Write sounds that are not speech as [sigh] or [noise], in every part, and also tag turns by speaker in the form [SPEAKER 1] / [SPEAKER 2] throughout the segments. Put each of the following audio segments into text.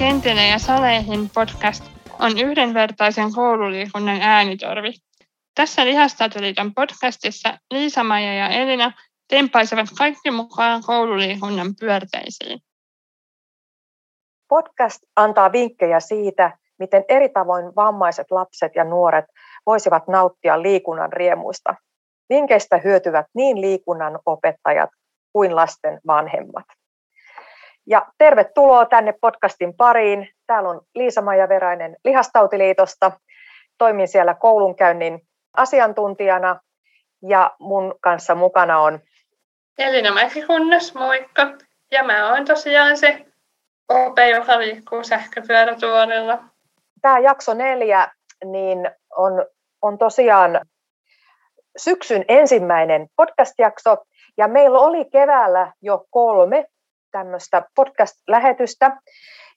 [SPEAKER 1] kentille ja saleihin podcast on yhdenvertaisen koululiikunnan äänitorvi. Tässä Lihastaatoliiton podcastissa Liisa-Maija ja Elina tempaisevat kaikki mukaan koululiikunnan pyörteisiin.
[SPEAKER 2] Podcast antaa vinkkejä siitä, miten eri tavoin vammaiset lapset ja nuoret voisivat nauttia liikunnan riemuista. Vinkkeistä hyötyvät niin liikunnan opettajat kuin lasten vanhemmat. Ja tervetuloa tänne podcastin pariin. Täällä on Liisa-Maija Veräinen Lihastautiliitosta. Toimin siellä koulunkäynnin asiantuntijana ja mun kanssa mukana on
[SPEAKER 1] Elina Mäkikunnas, moikka. Ja mä oon tosiaan se OP, joka liikkuu sähköpyörätuolilla.
[SPEAKER 2] Tämä jakso neljä niin on, on tosiaan syksyn ensimmäinen podcast-jakso, ja meillä oli keväällä jo kolme tämmöistä podcast-lähetystä.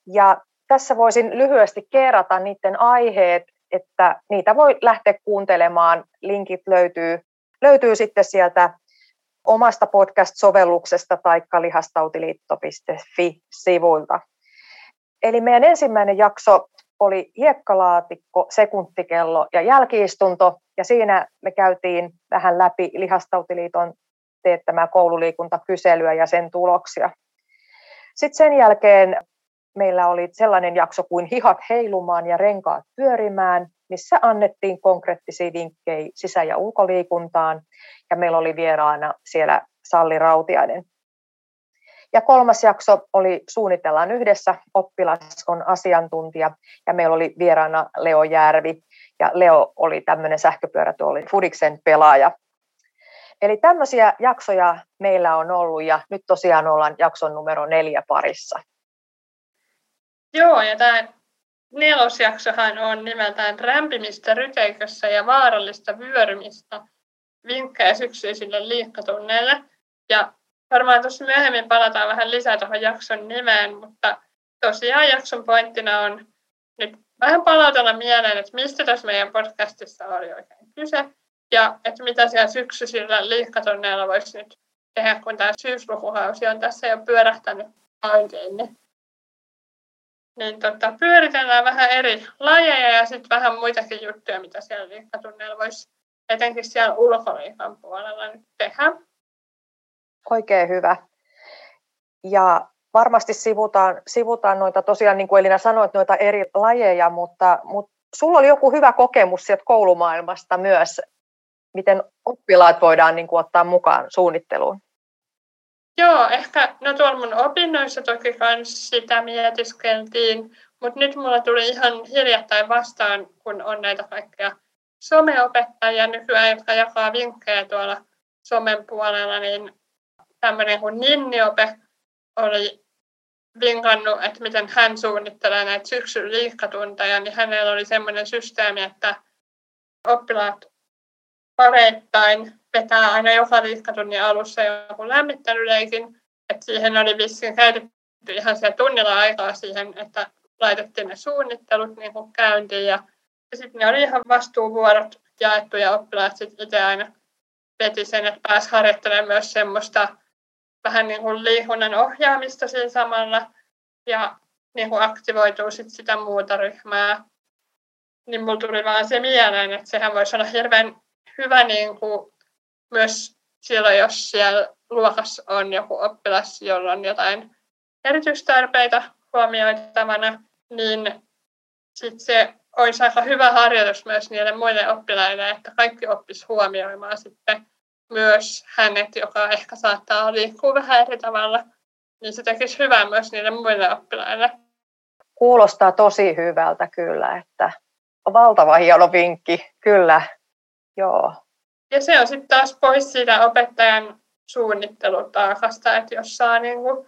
[SPEAKER 2] Ja tässä voisin lyhyesti kerrata niiden aiheet, että niitä voi lähteä kuuntelemaan. Linkit löytyy, löytyy sitten sieltä omasta podcast-sovelluksesta tai lihastautiliitto.fi-sivuilta. Eli meidän ensimmäinen jakso oli hiekkalaatikko, sekuntikello ja jälkiistunto, ja siinä me käytiin vähän läpi Lihastautiliiton teettämää koululiikuntakyselyä ja sen tuloksia. Sitten sen jälkeen meillä oli sellainen jakso kuin Hihat heilumaan ja renkaat pyörimään, missä annettiin konkreettisia vinkkejä sisä- ja ulkoliikuntaan. Ja meillä oli vieraana siellä Salli Rautiainen. Ja kolmas jakso oli Suunnitellaan yhdessä, oppilas on asiantuntija, ja meillä oli vieraana Leo Järvi, ja Leo oli tämmöinen sähköpyörätuoli Fudiksen pelaaja. Eli tämmöisiä jaksoja meillä on ollut, ja nyt tosiaan ollaan jakson numero neljä parissa.
[SPEAKER 1] Joo, ja tämä nelosjaksohan on nimeltään rämpimistä ryteikössä ja vaarallista vyörymistä vinkkejä syksyisille liikkatunneille. Ja varmaan tuossa myöhemmin palataan vähän lisää tuohon jakson nimeen, mutta tosiaan jakson pointtina on nyt vähän palautella mieleen, että mistä tässä meidän podcastissa oli oikein kyse ja että mitä siellä syksyisillä liikkatunneilla voisi nyt tehdä, kun tämä syyslukuhausi on tässä jo pyörähtänyt käyntiin. Niin niin tota, pyöritellään vähän eri lajeja ja sitten vähän muitakin juttuja, mitä siellä liikkatunneilla voisi etenkin siellä ulkoliikan puolella nyt tehdä.
[SPEAKER 2] Oikein hyvä. Ja varmasti sivutaan, sivutaan noita, tosiaan niin kuin Elina sanoi, noita eri lajeja, mutta, mutta sulla oli joku hyvä kokemus sieltä koulumaailmasta myös, miten oppilaat voidaan niin kuin, ottaa mukaan suunnitteluun.
[SPEAKER 1] Joo, ehkä, no tuolla mun opinnoissa toki kans sitä mietiskeltiin, mutta nyt mulla tuli ihan hiljattain vastaan, kun on näitä kaikkia someopettajia nykyään, jotka jakaa vinkkejä tuolla somen puolella, niin tämmöinen kuin Ninniope oli vinkannut, että miten hän suunnittelee näitä syksyn liikkatunteja, niin hänellä oli semmoinen systeemi, että oppilaat pareittain vetää aina joka liikkatunnin alussa joku lämmittelyleikin. Että siihen oli vissiin käytetty ihan siellä tunnilla aikaa siihen, että laitettiin ne suunnittelut niin kuin käyntiin. Ja, ja sitten ne oli ihan vastuuvuorot jaettu ja oppilaat sitten itse aina veti sen, että pääsi harjoittelemaan myös semmoista vähän niin kuin liikunnan ohjaamista siinä samalla ja niin kuin aktivoituu sit sitä muuta ryhmää. Niin mulla tuli vaan se mieleen, että sehän voisi olla hirveän hyvä niin kuin myös silloin, jos siellä luokassa on joku oppilas, jolla on jotain erityistarpeita huomioitavana, niin sit se olisi aika hyvä harjoitus myös niille muille oppilaille, että kaikki oppis huomioimaan sitten myös hänet, joka ehkä saattaa liikkua vähän eri tavalla, niin se tekisi hyvää myös niille muille oppilaille.
[SPEAKER 2] Kuulostaa tosi hyvältä kyllä, että valtava hieno vinkki, kyllä. Joo.
[SPEAKER 1] Ja se on sitten taas pois siitä opettajan suunnittelutaakasta, että jos saa niin kuin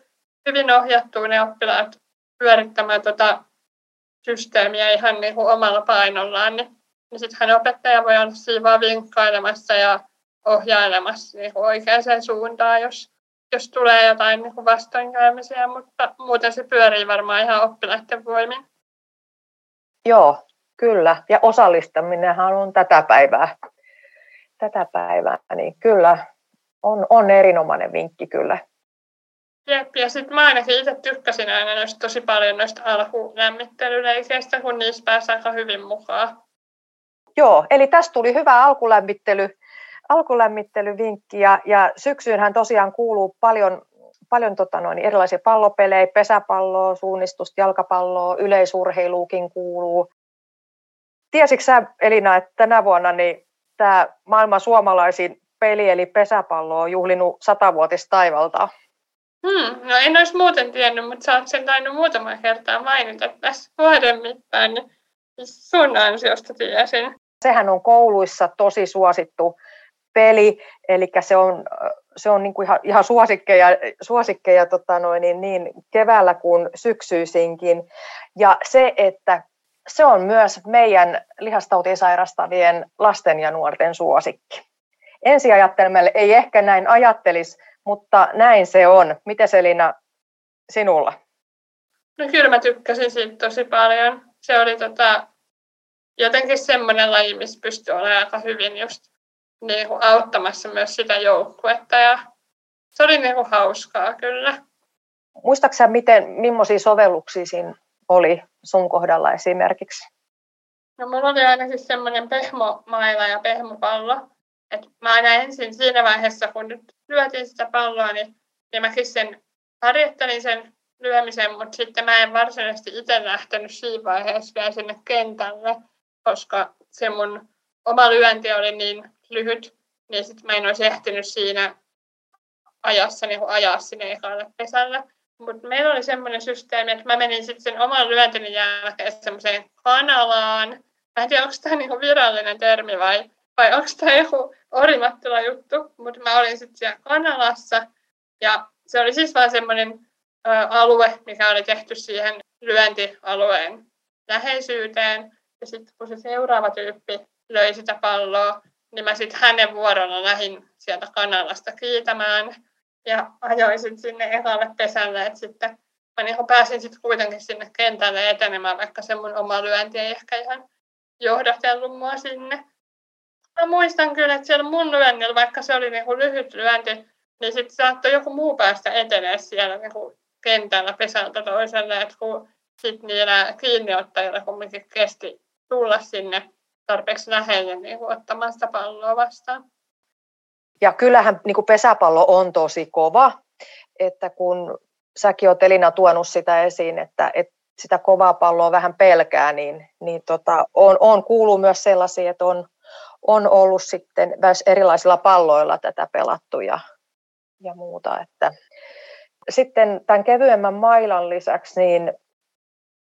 [SPEAKER 1] hyvin ohjattua ne oppilaat pyörittämään tuota systeemiä ihan niin kuin omalla painollaan, niin, niin sittenhän opettaja voi olla siinä vaan vinkkailemassa ja ohjailemassa niin kuin oikeaan suuntaan, jos, jos tulee jotain niin kuin vastoinkäymisiä, mutta muuten se pyörii varmaan ihan oppilaiden voimin.
[SPEAKER 2] Joo, kyllä. Ja osallistaminenhan on tätä päivää tätä päivää, niin kyllä on, on erinomainen vinkki kyllä.
[SPEAKER 1] Jep, ja sitten mä ainakin itse tykkäsin aina noista tosi paljon noista alkulämmittelyleikeistä, kun niissä pääsi aika hyvin mukaan.
[SPEAKER 2] Joo, eli tästä tuli hyvä alkulämmittely, alkulämmittelyvinkki ja, ja syksyynhän tosiaan kuuluu paljon, paljon tota noin, erilaisia pallopelejä, pesäpalloa, suunnistusta, jalkapalloa, yleisurheiluukin kuuluu. Tiesitkö sä Elina, että tänä vuonna niin tämä maailman suomalaisin peli eli pesäpallo on juhlinut satavuotistaivalta?
[SPEAKER 1] Hmm, no en olisi muuten tiennyt, mutta sä oot sen tainnut muutama kertaa mainita tässä vuoden mittaan, niin sun ansiosta tiesin.
[SPEAKER 2] Sehän on kouluissa tosi suosittu peli, eli se on, se on niin kuin ihan, ihan suosikkeja, suosikkeja tota noin, niin, niin keväällä kuin syksyisinkin. Ja se, että se on myös meidän lihastautiin sairastavien lasten ja nuorten suosikki. Ensiajattelmalle ei ehkä näin ajattelisi, mutta näin se on. Miten Selina sinulla?
[SPEAKER 1] No kyllä mä tykkäsin siitä tosi paljon. Se oli tota, jotenkin semmoinen laji, missä pystyi olemaan aika hyvin just niin kuin auttamassa myös sitä joukkuetta ja se oli niin kuin hauskaa kyllä.
[SPEAKER 2] Muistaaksä, miten, millaisia sovelluksia siinä oli sun kohdalla esimerkiksi?
[SPEAKER 1] No mulla oli ainakin semmoinen pehmomaila ja pehmopallo. Et mä aina ensin siinä vaiheessa, kun nyt lyötiin sitä palloa, niin, niin mäkin sen harjoittelin sen lyömisen, mutta sitten mä en varsinaisesti itse lähtenyt siinä vaiheessa vielä sinne kentälle, koska se mun oma lyönti oli niin lyhyt, niin sitten mä en olisi ehtinyt siinä ajassa niin ajaa sinne ekalle pesälle. Mutta meillä oli semmoinen systeemi, että mä menin sitten sen oman lyöntini jälkeen semmoiseen kanalaan. Mä en tiedä, onko tämä niinku virallinen termi vai, vai onko tämä joku Orimattila juttu, mutta mä olin sitten siellä kanalassa. Ja se oli siis vaan semmoinen alue, mikä oli tehty siihen lyöntialueen läheisyyteen. Ja sitten kun se seuraava tyyppi löi sitä palloa, niin mä sitten hänen vuorolla lähdin sieltä kanalasta kiitämään ja ajoin sinne ekalle pesälle, että sitten mä niin pääsin sitten kuitenkin sinne kentälle etenemään, vaikka se mun oma lyönti ei ehkä ihan johdatellut mua sinne. Mä muistan kyllä, että siellä mun lyönnillä, vaikka se oli niin lyhyt lyönti, niin sitten saattoi joku muu päästä etenemään siellä niin kentällä pesältä toiselle, että kun sitten niillä kiinniottajilla kumminkin kesti tulla sinne tarpeeksi lähelle niin ottamaan sitä palloa vastaan.
[SPEAKER 2] Ja kyllähän niin kuin pesäpallo on tosi kova, että kun säkin olet Elina tuonut sitä esiin, että, että sitä kovaa palloa vähän pelkää, niin, niin tota, on, on kuuluu myös sellaisia, että on, on ollut sitten myös erilaisilla palloilla tätä pelattu ja, ja muuta. Että. Sitten tämän kevyemmän mailan lisäksi niin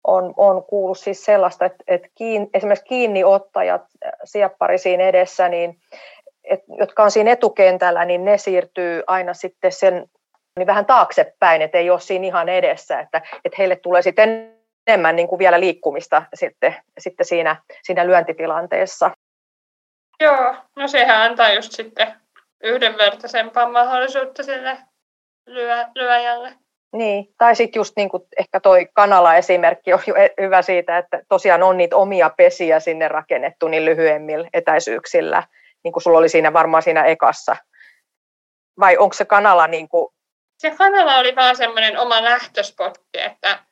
[SPEAKER 2] on, on kuullut siis sellaista, että, että kiin, esimerkiksi kiinniottajat sieppari siinä edessä, niin et, jotka on siinä etukentällä, niin ne siirtyy aina sitten sen niin vähän taaksepäin, että ei ole siinä ihan edessä, että, että heille tulee sitten enemmän niin kuin vielä liikkumista sitten, sitten siinä, siinä lyöntitilanteessa.
[SPEAKER 1] Joo, no sehän antaa just sitten yhdenvertaisempaa mahdollisuutta sille lyö, lyöjälle.
[SPEAKER 2] Niin, tai sitten just niin kuin ehkä toi Kanala-esimerkki on jo e-, hyvä siitä, että tosiaan on niitä omia pesiä sinne rakennettu niin lyhyemmillä etäisyyksillä, niin kuin sulla oli siinä varmaan siinä ekassa. Vai onko se kanala niin kuin...
[SPEAKER 1] Se kanala oli vaan semmoinen oma lähtöspotti, että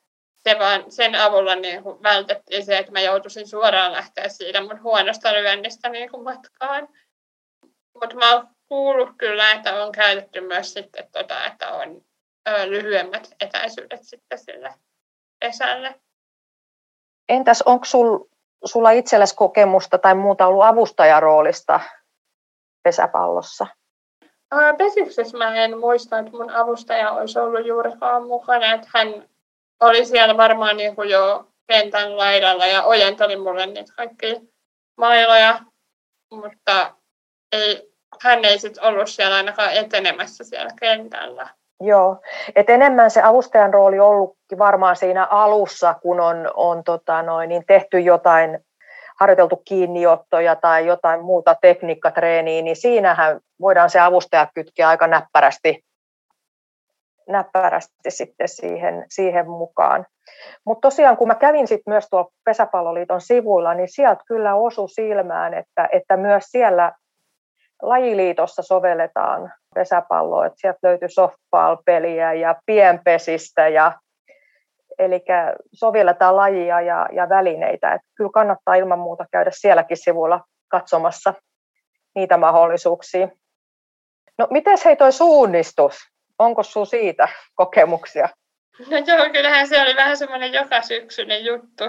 [SPEAKER 1] se vaan, sen avulla niin kuin vältettiin se, että mä joutuisin suoraan lähteä siitä mun huonosta lyönnistä niin kuin matkaan. Mutta mä oon kuullut kyllä, että on käytetty myös sitten, tota, että on ö, lyhyemmät etäisyydet sitten sille pesälle.
[SPEAKER 2] Entäs onko sul, sulla itsellesi kokemusta tai muuta ollut avustajaroolista pesäpallossa?
[SPEAKER 1] Pesiksessä mä en muista, että mun avustaja olisi ollut juurikaan mukana. Että hän oli siellä varmaan niin kuin jo kentän laidalla ja ojenteli mulle niitä kaikkia mailoja, mutta ei, hän ei sitten ollut siellä ainakaan etenemässä siellä kentällä.
[SPEAKER 2] Joo, et enemmän se avustajan rooli ollutkin varmaan siinä alussa, kun on, on tota noin, niin tehty jotain harjoiteltu kiinniottoja tai jotain muuta tekniikkatreeniä, niin siinähän voidaan se avustaja kytkeä aika näppärästi, näppärästi sitten siihen, siihen mukaan. Mutta tosiaan kun mä kävin sitten myös tuolla Pesäpalloliiton sivuilla, niin sieltä kyllä osu silmään, että, että myös siellä lajiliitossa sovelletaan pesäpalloa, että sieltä löytyi softball-peliä ja pienpesistä ja Eli sovelletaan lajia ja, ja välineitä. Et kyllä kannattaa ilman muuta käydä sielläkin sivulla katsomassa niitä mahdollisuuksia. No miten hei toi suunnistus? Onko sinulla siitä kokemuksia?
[SPEAKER 1] No joo, kyllähän se oli vähän semmoinen joka syksyinen juttu.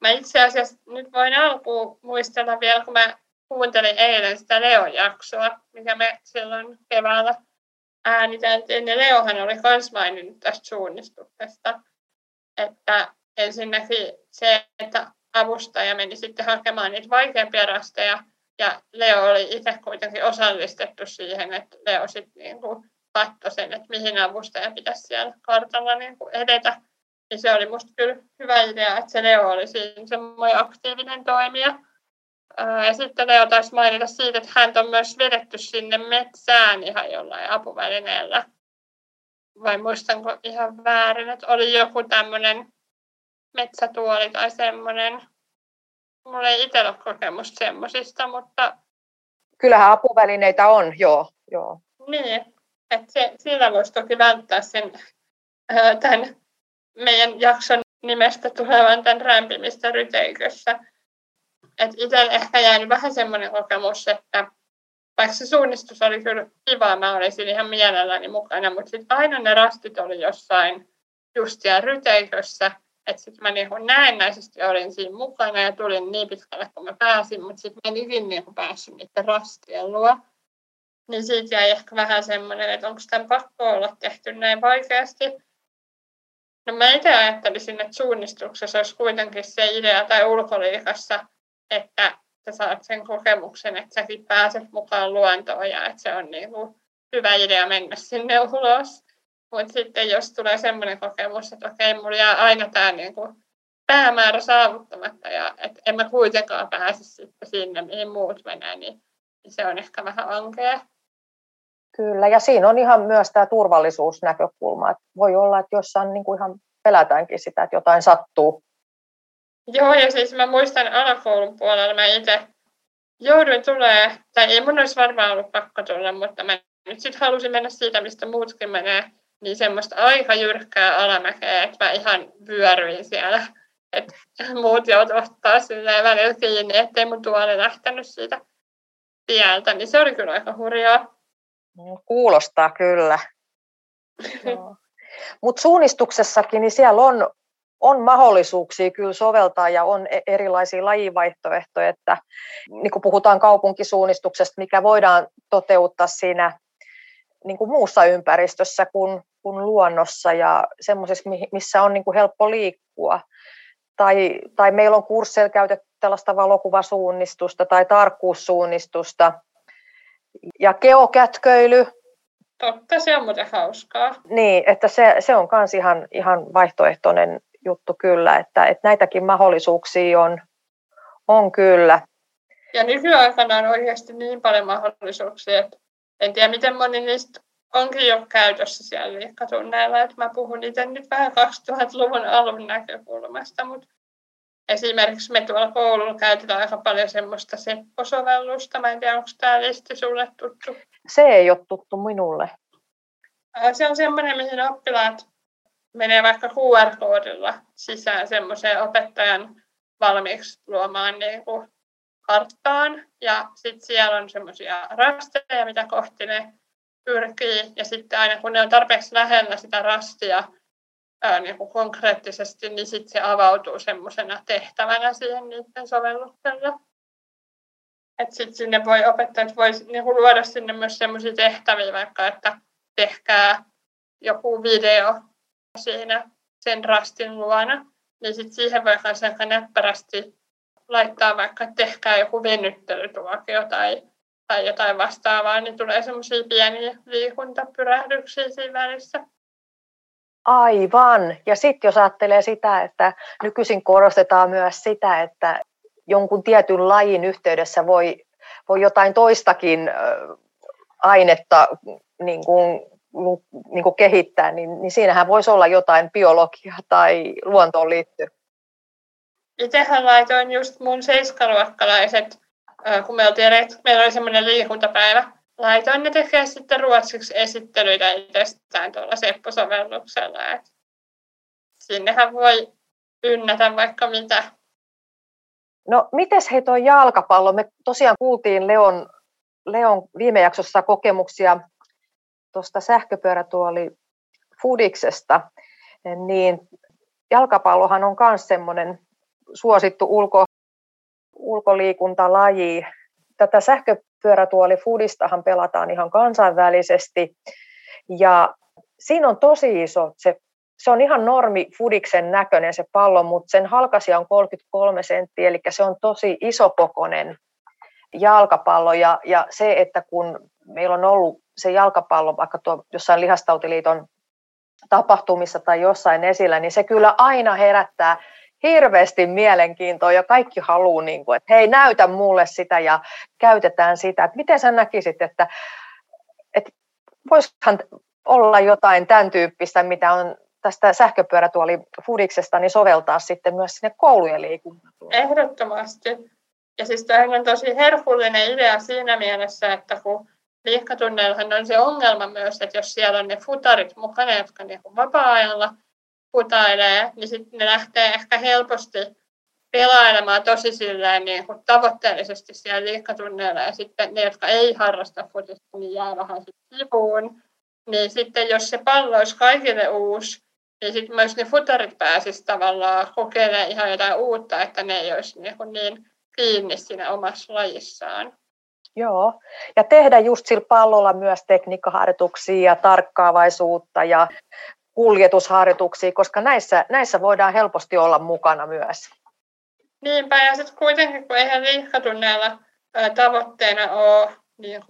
[SPEAKER 1] Mä itse asiassa nyt voin alkuun muistella vielä, kun mä kuuntelin eilen sitä Leo-jaksoa, mikä me silloin keväällä ääniteltiin. Ja Leohan oli myös maininnut tästä suunnistuksesta että ensinnäkin se, että avustaja meni sitten hakemaan niitä vaikeampia rasteja, ja Leo oli itse kuitenkin osallistettu siihen, että Leo sitten niin kuin katsoi sen, että mihin avustaja pitäisi siellä kartalla niin kuin edetä. Ja se oli musta kyllä hyvä idea, että se Leo oli siinä semmoinen aktiivinen toimija. Ja sitten Leo taisi mainita siitä, että hän on myös vedetty sinne metsään ihan jollain apuvälineellä vai muistanko ihan väärin, että oli joku tämmöinen metsätuoli tai semmoinen. Mulla ei itsellä ole kokemusta semmoisista, mutta...
[SPEAKER 2] Kyllähän apuvälineitä on, joo. joo.
[SPEAKER 1] Niin, että se, sillä voisi toki välttää sen tämän meidän jakson nimestä tulevan tämän rämpimistä ryteikössä. Että itsellä ehkä jäänyt vähän semmoinen kokemus, että vaikka se suunnistus oli kyllä kiva, mä olisin ihan mielelläni mukana, mutta sitten aina ne rastit oli jossain just siellä ryteikössä, että sitten mä niinku näennäisesti olin siinä mukana ja tulin niin pitkälle kun mä pääsin, mutta sitten mä en ikinä niinku päässyt niiden rastien luo. Niin siitä jäi ehkä vähän semmoinen, että onko tämän pakko olla tehty näin vaikeasti. No mä itse ajattelisin, että suunnistuksessa olisi kuitenkin se idea tai ulkoliikassa, että sä saat sen kokemuksen, että säkin pääset mukaan luontoon ja että se on niin kuin hyvä idea mennä sinne ulos. Mutta sitten jos tulee sellainen kokemus, että okei, mulla jää aina tämä niin kuin päämäärä saavuttamatta ja että en mä kuitenkaan pääse sitten sinne, mihin muut menee, niin, niin se on ehkä vähän ankea.
[SPEAKER 2] Kyllä, ja siinä on ihan myös tämä turvallisuusnäkökulma. Että voi olla, että jossain niin kuin ihan pelätäänkin sitä, että jotain sattuu
[SPEAKER 1] Joo, ja siis mä muistan alakoulun puolella, mä itse jouduin tulee, tai ei mun olisi varmaan ollut pakko tulla, mutta mä nyt sitten halusin mennä siitä, mistä muutkin menee, niin semmoista aika jyrkkää alamäkeä, että mä ihan vyöryin siellä. Että muut joutuivat ottaa silleen välillä kiinni, ettei mun tuoli lähtenyt siitä tieltä, niin se oli kyllä aika hurjaa.
[SPEAKER 2] Kuulostaa kyllä. [laughs] Mutta suunnistuksessakin, niin siellä on on mahdollisuuksia kyllä soveltaa ja on e- erilaisia lajivaihtoehtoja, että niin kuin puhutaan kaupunkisuunnistuksesta, mikä voidaan toteuttaa siinä niin kuin muussa ympäristössä kuin, kuin luonnossa ja semmoisessa, missä on niin kuin helppo liikkua. Tai, tai meillä on kursseilla käytetty tällaista valokuvasuunnistusta tai tarkkuussuunnistusta. Ja geokätköily.
[SPEAKER 1] Totta, se on muuten hauskaa.
[SPEAKER 2] Niin, että se, se on myös ihan, ihan vaihtoehtoinen juttu kyllä, että, että näitäkin mahdollisuuksia on, on kyllä.
[SPEAKER 1] Ja nykyaikana on oikeasti niin paljon mahdollisuuksia, että en tiedä miten moni niistä onkin jo käytössä siellä liikkatunneilla, että mä puhun itse nyt vähän 2000-luvun alun näkökulmasta, mutta esimerkiksi me tuolla koululla käytetään aika paljon semmoista Seppo-sovellusta. Mä en tiedä, onko tämä listi sulle tuttu?
[SPEAKER 2] Se ei ole tuttu minulle.
[SPEAKER 1] Se on semmoinen, mihin oppilaat menee vaikka QR-koodilla sisään semmoiseen opettajan valmiiksi luomaan niin kuin karttaan. Ja sitten siellä on semmoisia rasteja, mitä kohti ne pyrkii. Ja sitten aina kun ne on tarpeeksi lähellä sitä rastia ää, niin kuin konkreettisesti, niin sitten se avautuu semmoisena tehtävänä siihen niiden sovelluksella. Että sitten sinne voi opettajat voi niin kuin luoda sinne myös semmoisia tehtäviä, vaikka että tehkää joku video siinä sen rastin luona, niin sitten siihen voi myös aika näppärästi laittaa vaikka, että tehkää joku venyttelytuokio tai, tai jotain vastaavaa, niin tulee semmoisia pieniä liikuntapyrähdyksiä siinä välissä.
[SPEAKER 2] Aivan. Ja sitten jos ajattelee sitä, että nykyisin korostetaan myös sitä, että jonkun tietyn lajin yhteydessä voi, voi jotain toistakin ainetta niin kuin niin kuin kehittää, niin, niin siinähän voisi olla jotain biologiaa tai luontoon liittyy.
[SPEAKER 1] Itsehän laitoin just mun seiskaluokkalaiset, kun me oltiin, meillä oli semmoinen liikuntapäivä laitoin ne tekemään sitten ruotsiksi esittelyitä itsestään tuolla Seppo-sovelluksella. Et sinnehän voi ynnätä vaikka mitä.
[SPEAKER 2] No, mites hei tuo jalkapallo? Me tosiaan kuultiin Leon, Leon viime jaksossa kokemuksia tuosta sähköpyörätuoli Fudiksesta, niin jalkapallohan on myös semmoinen suosittu ulko, ulkoliikuntalaji. Tätä sähköpyörätuoli Fudistahan pelataan ihan kansainvälisesti ja siinä on tosi iso se se on ihan normi Fudiksen näköinen se pallo, mutta sen halkasia on 33 senttiä, eli se on tosi isokokoinen jalkapallo. Ja, ja se, että kun meillä on ollut se jalkapallo vaikka tuo jossain lihastautiliiton tapahtumissa tai jossain esillä, niin se kyllä aina herättää hirveästi mielenkiintoa ja kaikki haluaa, niin kuin, että hei näytä mulle sitä ja käytetään sitä. Että miten sä näkisit, että, että voisihan olla jotain tämän tyyppistä, mitä on tästä sähköpyörätuoli Fudiksesta niin soveltaa sitten myös sinne koulujen liikuntaan?
[SPEAKER 1] Ehdottomasti. Ja siis tämä on tosi herkullinen idea siinä mielessä, että kun liikkatunneilla on se ongelma myös, että jos siellä on ne futarit mukana, jotka niin vapaa-ajalla futailee, niin sitten ne lähtee ehkä helposti pelailemaan tosi silleen niin kuin tavoitteellisesti siellä liikkatunneilla ja sitten ne, jotka ei harrasta futista, niin jää vähän sivuun. Niin sitten jos se pallo olisi kaikille uusi, niin sitten myös ne futarit pääsisivät tavallaan kokeilemaan ihan jotain uutta, että ne ei olisi niin, niin kiinni siinä omassa lajissaan.
[SPEAKER 2] Joo, ja tehdä just sillä pallolla myös tekniikkaharjoituksia ja tarkkaavaisuutta ja kuljetusharjoituksia, koska näissä, näissä voidaan helposti olla mukana myös.
[SPEAKER 1] Niinpä, ja sitten kuitenkin, kun eihän liikkatunneilla tavoitteena ole niin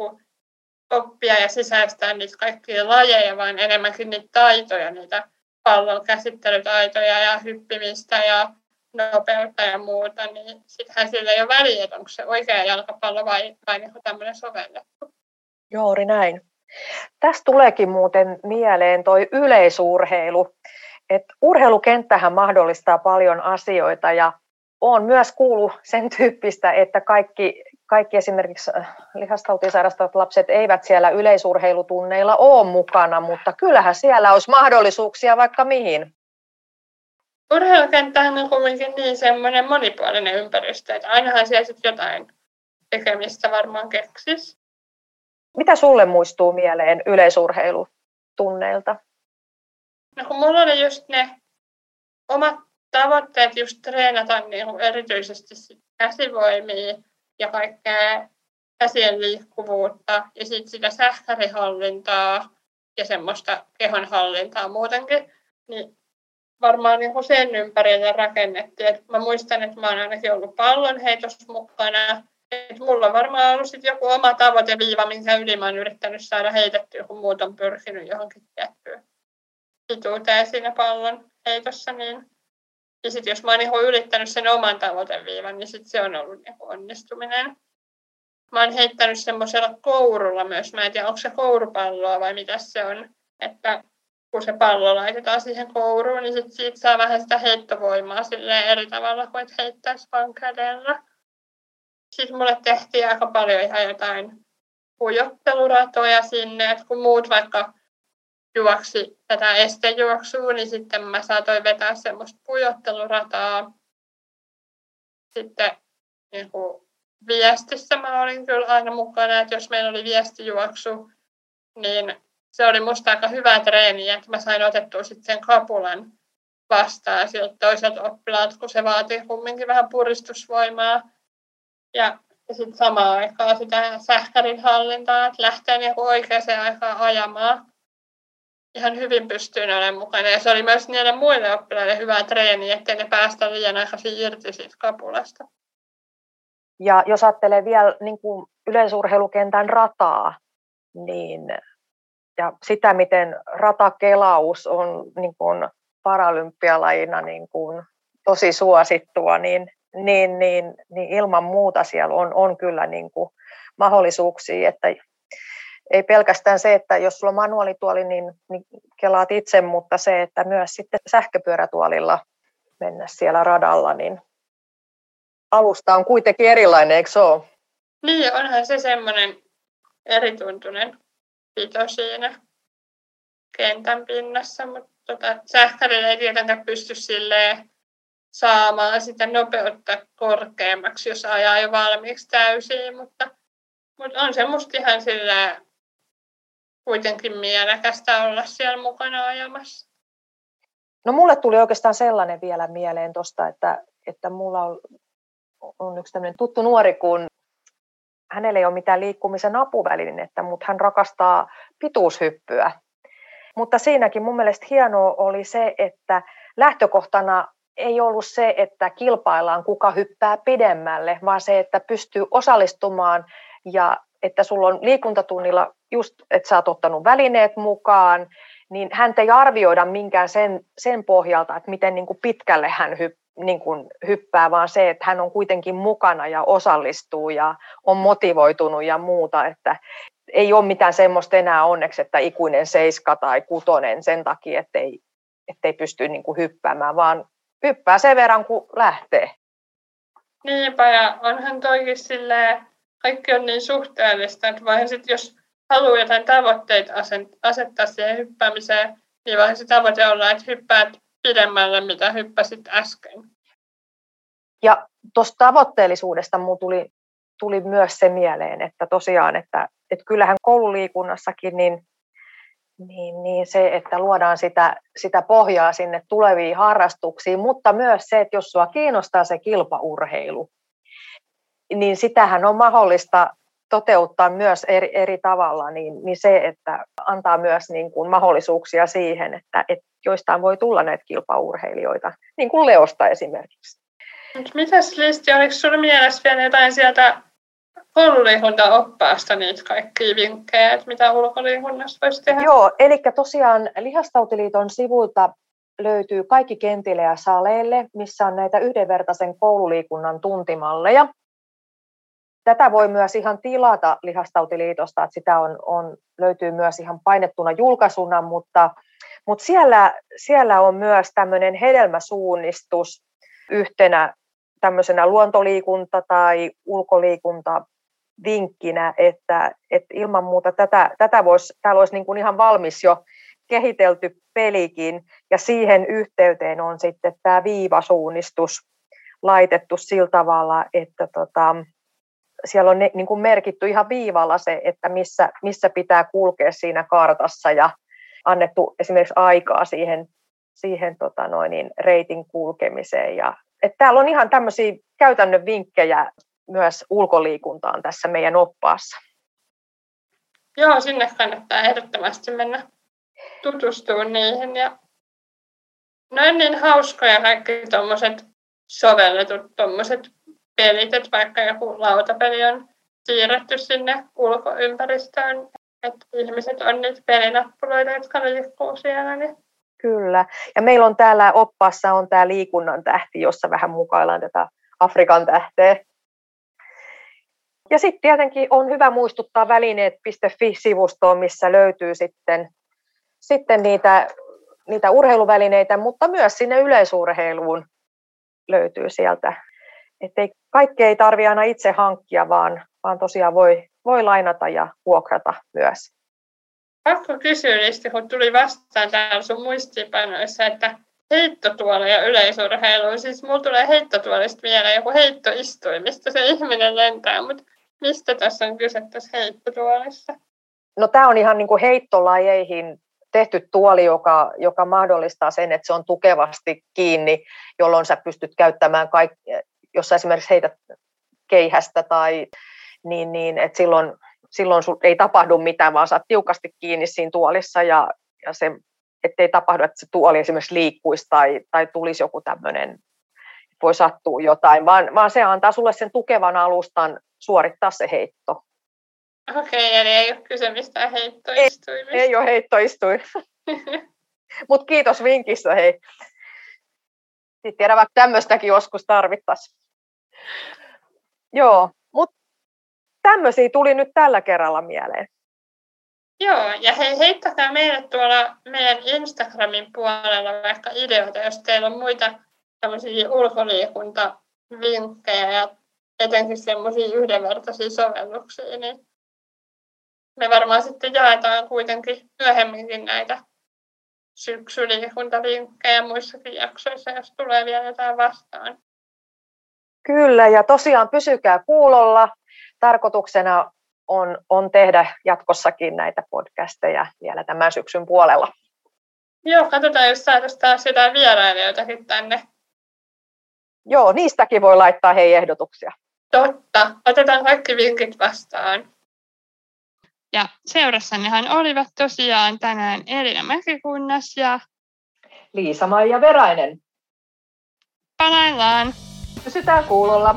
[SPEAKER 1] oppia ja sisäistää niitä kaikkia lajeja, vaan enemmänkin niitä taitoja, niitä pallon käsittelytaitoja ja hyppimistä ja nopeutta ja muuta, niin sittenhän sillä ei ole väliä, että onko se oikea jalkapallo vai, vai niin tämmöinen sovellettu.
[SPEAKER 2] Juuri näin. Tästä tuleekin muuten mieleen toi yleisurheilu. Et urheilukenttähän mahdollistaa paljon asioita ja on myös kuullut sen tyyppistä, että kaikki kaikki esimerkiksi äh, lihastautisairastavat lapset eivät siellä yleisurheilutunneilla ole mukana, mutta kyllähän siellä olisi mahdollisuuksia vaikka mihin.
[SPEAKER 1] Urheilukenttähän on kuitenkin niin semmoinen monipuolinen ympäristö, että ainahan siellä sitten jotain tekemistä varmaan keksis.
[SPEAKER 2] Mitä sulle muistuu mieleen yleisurheilutunneilta?
[SPEAKER 1] No kun mulla oli just ne omat tavoitteet just treenata niin erityisesti käsivoimia ja kaikkea käsien liikkuvuutta ja sitten sitä sähkärihallintaa ja semmoista kehonhallintaa muutenkin, niin varmaan niin sen ympärille rakennettiin. Et mä muistan, että mä oon ainakin ollut pallonheitossa mukana. Et mulla on varmaan ollut sit joku oma tavoiteviiva, minkä yli mä oon yrittänyt saada heitettyä, kun muut on pyrkinyt johonkin tiettyyn pituuteen siinä pallon heitossa. Niin ja sitten jos mä oon niin ylittänyt sen oman tavoiteviivan, niin sit se on ollut niin onnistuminen. Mä oon heittänyt semmoisella kourulla myös. Mä en tiedä, onko se kourupalloa vai mitä se on. Että kun se pallo laitetaan siihen kouruun, niin sit siitä saa vähän sitä heittovoimaa eri tavalla kuin että heittäisi vaan kädellä. Sitten mulle tehtiin aika paljon ihan jotain pujotteluratoja sinne, että kun muut vaikka juoksi tätä estejuoksua, niin sitten mä saatoin vetää semmoista pujottelurataa. Sitten niin kuin viestissä mä olin kyllä aina mukana, että jos meillä oli viestijuoksu, niin se oli musta aika hyvä treeni, että mä sain otettua sitten sen kapulan vastaan siltä toiselta oppilaalta, kun se vaatii kumminkin vähän puristusvoimaa. Ja, sitten samaan aikaan sitä sähkärin hallintaa, että lähtee niinku oikeaan aikaan ajamaan ihan hyvin pystyin olemaan mukana. Ja se oli myös niille muille oppilaille hyvä treeni, ettei ne päästä liian aikaisin irti siitä kapulasta.
[SPEAKER 2] Ja jos ajattelee vielä niin kuin yleisurheilukentän rataa, niin ja sitä, miten ratakelaus on niin kuin paralympialajina niin kuin tosi suosittua, niin, niin, niin, niin ilman muuta siellä on, on kyllä niin kuin mahdollisuuksia, että ei pelkästään se, että jos sulla on manuaalituoli, niin, niin kelaat itse, mutta se, että myös sitten sähköpyörätuolilla mennä siellä radalla, niin alusta on kuitenkin erilainen, eikö se ole?
[SPEAKER 1] Niin, onhan se semmoinen erituntunen pito siinä kentän pinnassa, mutta tota, sähkärillä ei tietenkään pysty silleen saamaan sitä nopeutta korkeammaksi, jos ajaa jo valmiiksi täysin, mutta, mutta on se musta ihan sillä kuitenkin mielekästä olla siellä mukana ajamassa.
[SPEAKER 2] No mulle tuli oikeastaan sellainen vielä mieleen tuosta, että, että mulla on, on yksi tämmöinen tuttu nuori, kun hänellä ei ole mitään liikkumisen apuvälinettä, mutta hän rakastaa pituushyppyä. Mutta siinäkin mun mielestä hienoa oli se, että lähtökohtana ei ollut se, että kilpaillaan kuka hyppää pidemmälle, vaan se, että pystyy osallistumaan ja että sulla on liikuntatunnilla just, että sä oot ottanut välineet mukaan, niin häntä ei arvioida minkään sen, sen pohjalta, että miten niin kuin pitkälle hän hyppää niin kuin hyppää, vaan se, että hän on kuitenkin mukana ja osallistuu ja on motivoitunut ja muuta, että ei ole mitään semmoista enää onneksi, että ikuinen seiska tai kutonen sen takia, ettei, ettei pysty niin kuin hyppäämään, vaan hyppää sen verran, kun lähtee.
[SPEAKER 1] Niinpä, ja onhan toikin silleen, kaikki on niin suhteellista, että vai sit jos haluaa jotain tavoitteita asettaa siihen hyppäämiseen, niin vai se tavoite olla, että hyppäät pidemmälle, mitä hyppäsit äsken.
[SPEAKER 2] Ja tuosta tavoitteellisuudesta minulla tuli, tuli myös se mieleen, että tosiaan, että, että kyllähän koululiikunnassakin niin, niin, niin se, että luodaan sitä, sitä pohjaa sinne tuleviin harrastuksiin, mutta myös se, että jos sinua kiinnostaa se kilpaurheilu, niin sitähän on mahdollista toteuttaa myös eri, eri tavalla, niin, niin se, että antaa myös niin kuin mahdollisuuksia siihen, että, että joistain voi tulla näitä kilpaurheilijoita, niin kuin Leosta esimerkiksi.
[SPEAKER 1] Mitäs Listi, oliko sinulla mielessä vielä jotain sieltä koululiikuntaoppaasta niitä kaikkia vinkkejä, että mitä ulkoliikunnassa voisi tehdä?
[SPEAKER 2] Joo, eli tosiaan Lihastautiliiton sivuilta löytyy kaikki kentille ja saleille, missä on näitä yhdenvertaisen koululiikunnan tuntimalleja. Tätä voi myös ihan tilata Lihastautiliitosta, että sitä on, on, löytyy myös ihan painettuna julkaisuna, mutta, mutta siellä, siellä on myös tämmöinen hedelmäsuunnistus yhtenä tämmöisenä luontoliikunta- tai ulkoliikunta vinkkinä, että, että ilman muuta tätä, tätä voisi, täällä olisi niin kuin ihan valmis jo kehitelty pelikin, ja siihen yhteyteen on sitten tämä viivasuunnistus laitettu sillä tavalla, että tota, siellä on ne, niin kuin merkitty ihan viivalla se, että missä, missä pitää kulkea siinä kartassa ja annettu esimerkiksi aikaa siihen, siihen tota noin, niin reitin kulkemiseen. Ja, että täällä on ihan tämmöisiä käytännön vinkkejä myös ulkoliikuntaan tässä meidän oppaassa.
[SPEAKER 1] Joo, sinne kannattaa ehdottomasti mennä tutustumaan niihin. Ja ne on niin hauskoja kaikki tuommoiset sovelletut tuommoiset pelit, että vaikka joku lautapeli on siirretty sinne ulkoympäristöön, että ihmiset on niitä pelinappuloita, jotka liikkuu siellä. Niin.
[SPEAKER 2] Kyllä. Ja meillä on täällä oppaassa on tämä liikunnan tähti, jossa vähän mukaillaan tätä Afrikan tähteä. Ja sitten tietenkin on hyvä muistuttaa välineet.fi-sivustoon, missä löytyy sitten, sitten niitä, niitä urheiluvälineitä, mutta myös sinne yleisurheiluun löytyy sieltä että ei, kaikkea ei tarvitse aina itse hankkia, vaan, vaan tosiaan voi, voi lainata ja vuokrata myös.
[SPEAKER 1] Pakko kysyä niistä, kun tuli vastaan täällä sun muistipanoissa, että heittotuoli ja yleisurheilu. Siis mulla tulee heittotuolista mieleen joku heittoistuin, mistä se ihminen lentää, mutta mistä tässä on kyse tässä heittotuolissa?
[SPEAKER 2] No tämä on ihan niin kuin heittolajeihin tehty tuoli, joka, joka mahdollistaa sen, että se on tukevasti kiinni, jolloin sä pystyt käyttämään kaikki, jos sä esimerkiksi heität keihästä tai niin, niin että silloin, silloin sul ei tapahdu mitään, vaan saat tiukasti kiinni siinä tuolissa ja, ja se, ettei tapahdu, että se tuoli esimerkiksi liikkuisi tai, tai tulisi joku tämmöinen, voi sattua jotain, vaan, vaan se antaa sulle sen tukevan alustan suorittaa se heitto.
[SPEAKER 1] Okei, okay, eli ei ole kyse mistään heittoistuimista.
[SPEAKER 2] Ei, ei ole heittoistuin. [laughs] Mutta kiitos vinkistä, hei. Sitten tiedä, vaikka tämmöistäkin joskus tarvittaisiin. Joo, mutta tämmöisiä tuli nyt tällä kerralla mieleen.
[SPEAKER 1] Joo, ja hei, heittäkää meille tuolla meidän Instagramin puolella vaikka ideoita, jos teillä on muita tämmöisiä ulkoliikuntavinkkejä ja etenkin semmoisia yhdenvertaisia sovelluksia, niin me varmaan sitten jaetaan kuitenkin myöhemminkin näitä syksyliikuntalinkkejä muissakin jaksoissa, jos tulee vielä jotain vastaan.
[SPEAKER 2] Kyllä, ja tosiaan pysykää kuulolla. Tarkoituksena on, on tehdä jatkossakin näitä podcasteja vielä tämän syksyn puolella.
[SPEAKER 1] Joo, katsotaan, jos saataisiin taas jotain vierailijoitakin tänne.
[SPEAKER 2] Joo, niistäkin voi laittaa hei ehdotuksia.
[SPEAKER 1] Totta, otetaan kaikki vinkit vastaan. Ja seurassannehan olivat tosiaan tänään Elina Mäkikunnas ja
[SPEAKER 2] Liisa-Maija Verainen.
[SPEAKER 1] Palaillaan.
[SPEAKER 2] Pysytään kuulolla.